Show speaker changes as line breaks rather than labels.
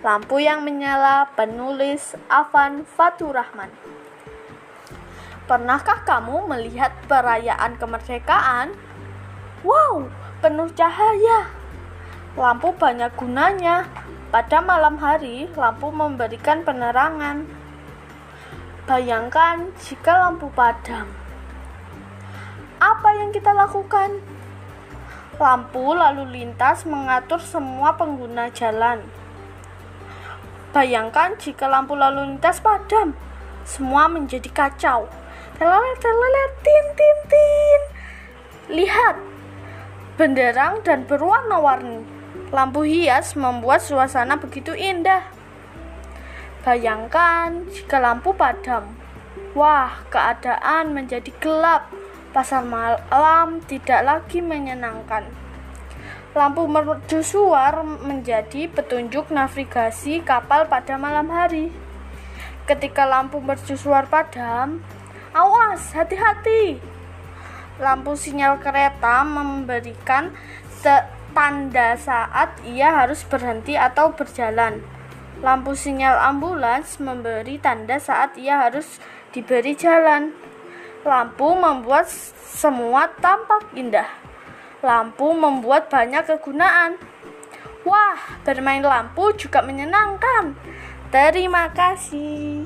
Lampu yang menyala penulis Afan Faturrahman. Pernahkah kamu melihat perayaan kemerdekaan? Wow, penuh cahaya. Lampu banyak gunanya. Pada malam hari, lampu memberikan penerangan. Bayangkan jika lampu padam. Apa yang kita lakukan? Lampu lalu lintas mengatur semua pengguna jalan. Bayangkan jika lampu lalu lintas padam, semua menjadi kacau. Telelet, telelet, tin, tin, tin. Lihat, benderang dan berwarna-warni. Lampu hias membuat suasana begitu indah. Bayangkan jika lampu padam. Wah, keadaan menjadi gelap. Pasar malam tidak lagi menyenangkan. Lampu mercusuar menjadi petunjuk navigasi kapal pada malam hari. Ketika lampu mercusuar padam, awas, hati-hati. Lampu sinyal kereta memberikan tanda saat ia harus berhenti atau berjalan. Lampu sinyal ambulans memberi tanda saat ia harus diberi jalan. Lampu membuat semua tampak indah. Lampu membuat banyak kegunaan. Wah, bermain lampu juga menyenangkan. Terima kasih.